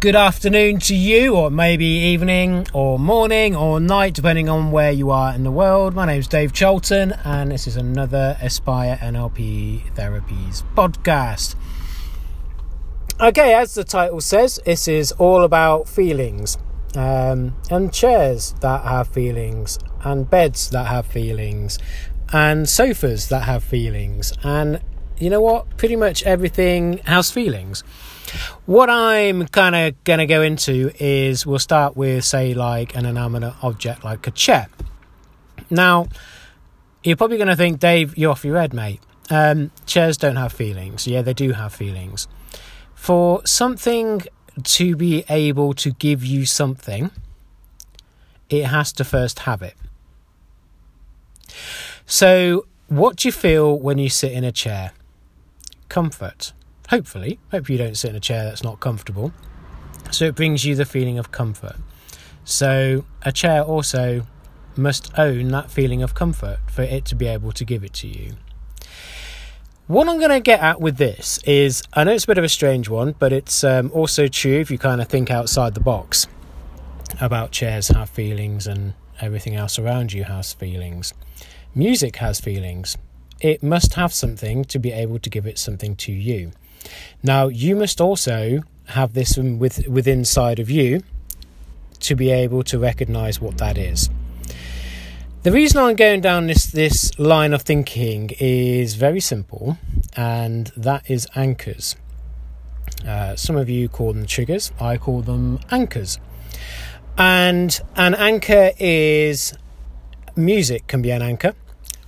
good afternoon to you, or maybe evening, or morning, or night, depending on where you are in the world. My name is Dave Cholton, and this is another Aspire NLP Therapies podcast. Okay, as the title says, this is all about feelings, um, and chairs that have feelings, and beds that have feelings, and sofas that have feelings, and you know what? Pretty much everything has feelings. What I'm kind of going to go into is we'll start with, say, like an inanimate object like a chair. Now, you're probably going to think, Dave, you're off your head, mate. Um, chairs don't have feelings. Yeah, they do have feelings. For something to be able to give you something, it has to first have it. So, what do you feel when you sit in a chair? Comfort hopefully, hope you don't sit in a chair that's not comfortable. So it brings you the feeling of comfort. So a chair also must own that feeling of comfort for it to be able to give it to you. What I'm going to get at with this is I know it's a bit of a strange one, but it's um, also true if you kind of think outside the box about chairs have feelings and everything else around you has feelings. Music has feelings. It must have something to be able to give it something to you. Now, you must also have this with, within inside of you to be able to recognize what that is. The reason I'm going down this, this line of thinking is very simple, and that is anchors. Uh, some of you call them triggers, I call them anchors. And an anchor is music, can be an anchor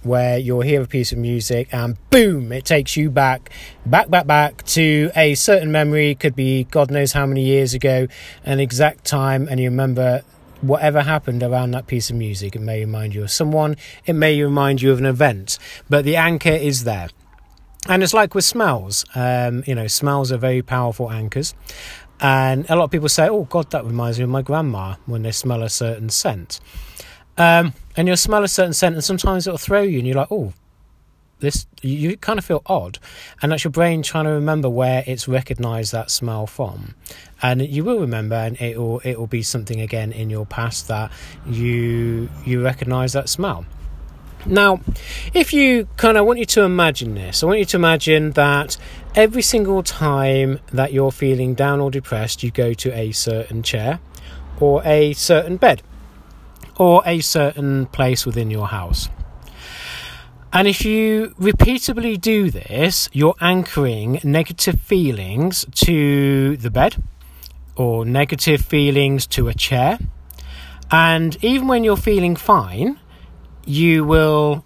where you'll hear a piece of music and boom, it takes you back, back, back, back to a certain memory. Could be God knows how many years ago, an exact time, and you remember whatever happened around that piece of music. It may remind you of someone, it may remind you of an event, but the anchor is there. And it's like with smells. Um, you know, smells are very powerful anchors. And a lot of people say, oh, God, that reminds me of my grandma when they smell a certain scent. Um, and you'll smell a certain scent, and sometimes it'll throw you, and you're like, oh, this. You kind of feel odd, and that's your brain trying to remember where it's recognised that smell from, and you will remember, and it will it will be something again in your past that you you recognise that smell. Now, if you kind of want you to imagine this, I want you to imagine that every single time that you're feeling down or depressed, you go to a certain chair or a certain bed or a certain place within your house. And if you repeatedly do this, you're anchoring negative feelings to the bed or negative feelings to a chair. And even when you're feeling fine, you will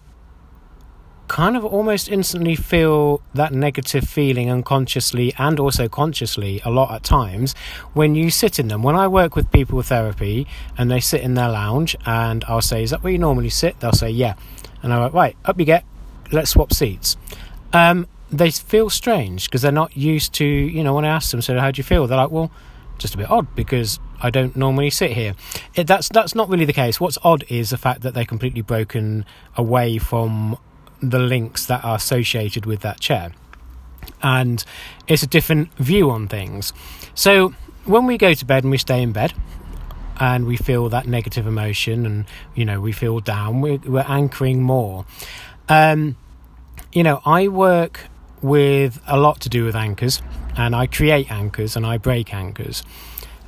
kind of almost instantly feel that negative feeling unconsciously and also consciously a lot at times when you sit in them. When I work with people with therapy and they sit in their lounge and I'll say, Is that where you normally sit? They'll say, Yeah. And I'm like, Right, up you get, let's swap seats. Um, they feel strange because they're not used to, you know, when I ask them, So how do you feel? They're like, Well, just a bit odd because I don't normally sit here. It, that's that's not really the case. What's odd is the fact that they're completely broken away from the links that are associated with that chair. And it's a different view on things. So when we go to bed and we stay in bed, and we feel that negative emotion and you know we feel down we're, we're anchoring more um, you know i work with a lot to do with anchors and i create anchors and i break anchors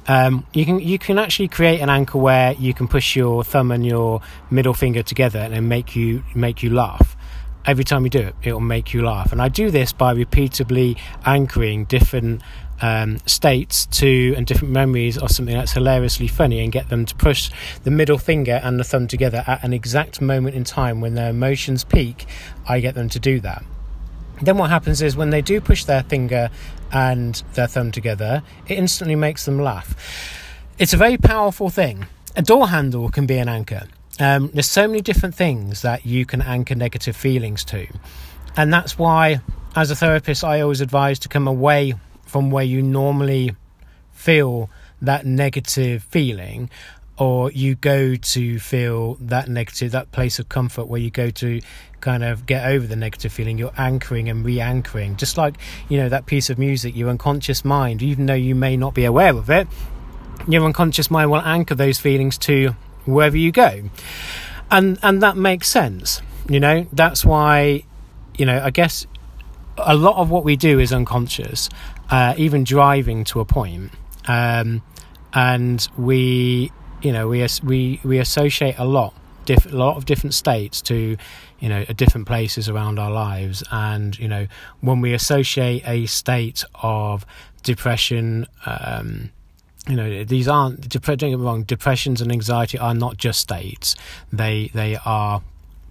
um, you can you can actually create an anchor where you can push your thumb and your middle finger together and make you make you laugh every time you do it, it will make you laugh. And I do this by repeatedly anchoring different um, states to and different memories of something that's hilariously funny and get them to push the middle finger and the thumb together at an exact moment in time when their emotions peak. I get them to do that. Then what happens is when they do push their finger and their thumb together, it instantly makes them laugh. It's a very powerful thing. A door handle can be an anchor. Um, there's so many different things that you can anchor negative feelings to. And that's why, as a therapist, I always advise to come away from where you normally feel that negative feeling or you go to feel that negative that place of comfort where you go to kind of get over the negative feeling you're anchoring and re-anchoring just like you know that piece of music your unconscious mind even though you may not be aware of it your unconscious mind will anchor those feelings to wherever you go. And and that makes sense you know? That's why you know i guess a lot of what we do is unconscious uh, even driving to a point. Um, and we you know we we we associate a lot diff- a lot of different states to you know different places around our lives. And you know when we associate a state of depression um, you know these aren't don't get me wrong depressions and anxiety are not just states. They they are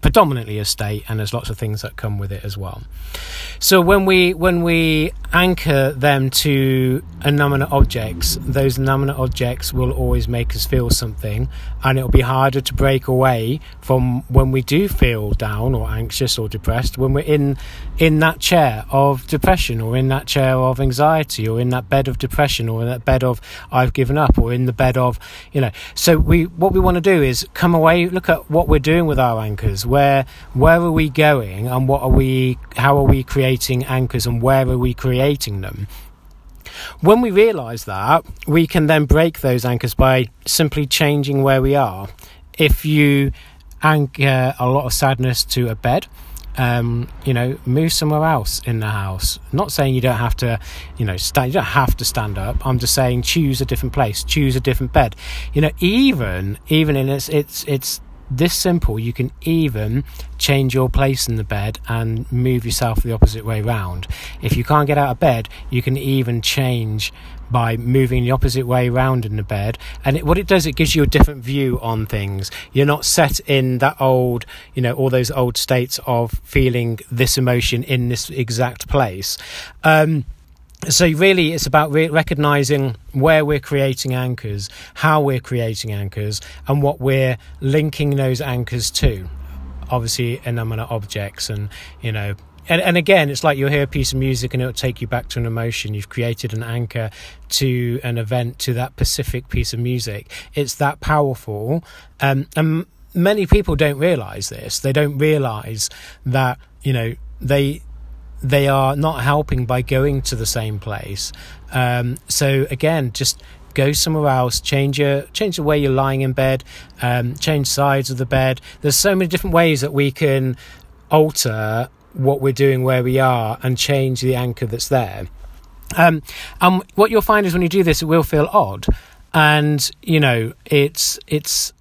predominantly a state and there's lots of things that come with it as well. So when we when we anchor them to inanimate objects those inanimate objects will always make us feel something and it'll be harder to break away from when we do feel down or anxious or depressed when we're in in that chair of depression or in that chair of anxiety or in that bed of depression or in that bed of I've given up or in the bed of you know. So we what we want to do is come away look at what we're doing with our anchors where where are we going and what are we how are we creating anchors and where are we creating them when we realize that we can then break those anchors by simply changing where we are if you anchor a lot of sadness to a bed um, you know, move somewhere else in the house. Not saying you don't have to, you know, stand. You don't have to stand up. I'm just saying choose a different place, choose a different bed. You know, even even in it's it's it's this simple, you can even change your place in the bed and move yourself the opposite way round. If you can't get out of bed, you can even change by moving the opposite way around in the bed. And it, what it does, it gives you a different view on things. You're not set in that old, you know, all those old states of feeling this emotion in this exact place. Um, so really it's about re- recognizing where we're creating anchors how we're creating anchors and what we're linking those anchors to. Obviously inanimate objects and you know and, and again it's like you'll hear a piece of music and it'll take you back to an emotion. You've created an anchor to an event to that specific piece of music. It's that powerful. Um, and many people don't realize this. They don't realize that you know they they are not helping by going to the same place. Um, so again, just go somewhere else. Change your change the way you're lying in bed. Um, change sides of the bed. There's so many different ways that we can alter what we're doing where we are and change the anchor that's there. Um, and what you'll find is when you do this, it will feel odd, and you know it's it's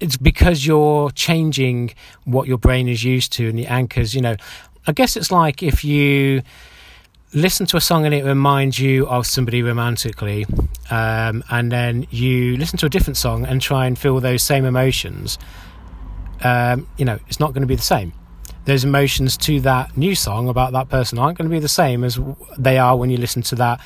it's because you're changing what your brain is used to and the anchors. You know, I guess it's like if you listen to a song and it reminds you of somebody romantically, um, and then you listen to a different song and try and feel those same emotions. Um, you know, it's not going to be the same. Those emotions to that new song about that person aren't going to be the same as they are when you listen to that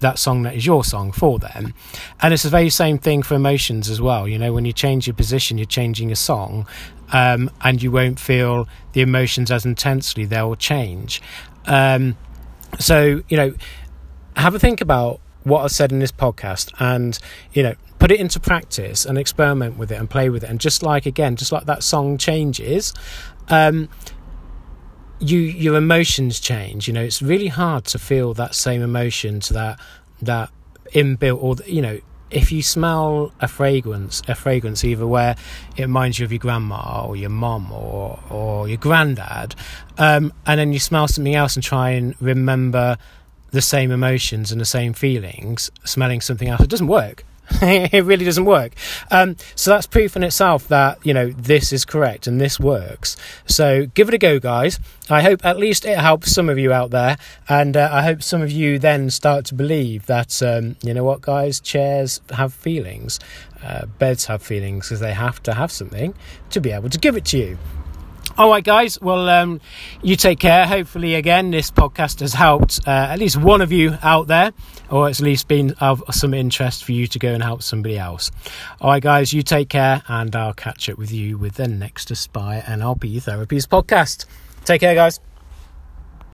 that song that is your song for them. And it's the very same thing for emotions as well. You know, when you change your position, you're changing a song, um, and you won't feel the emotions as intensely. They'll change. Um, so, you know, have a think about what I've said in this podcast and, you know, put it into practice and experiment with it and play with it. And just like, again, just like that song changes, um, you your emotions change. You know, it's really hard to feel that same emotion to that that inbuilt or you know if you smell a fragrance, a fragrance either where it reminds you of your grandma or your mom or or your granddad, um, and then you smell something else and try and remember the same emotions and the same feelings, smelling something else, it doesn't work. it really doesn't work. Um, so that's proof in itself that you know this is correct and this works. So give it a go, guys. I hope at least it helps some of you out there, and uh, I hope some of you then start to believe that um, you know what, guys, chairs have feelings, uh, beds have feelings because they have to have something to be able to give it to you. All right, guys. Well, um, you take care. Hopefully, again, this podcast has helped uh, at least one of you out there, or at least been of some interest for you to go and help somebody else. All right, guys. You take care, and I'll catch up with you with the next Aspire NLP Therapies podcast. Take care, guys.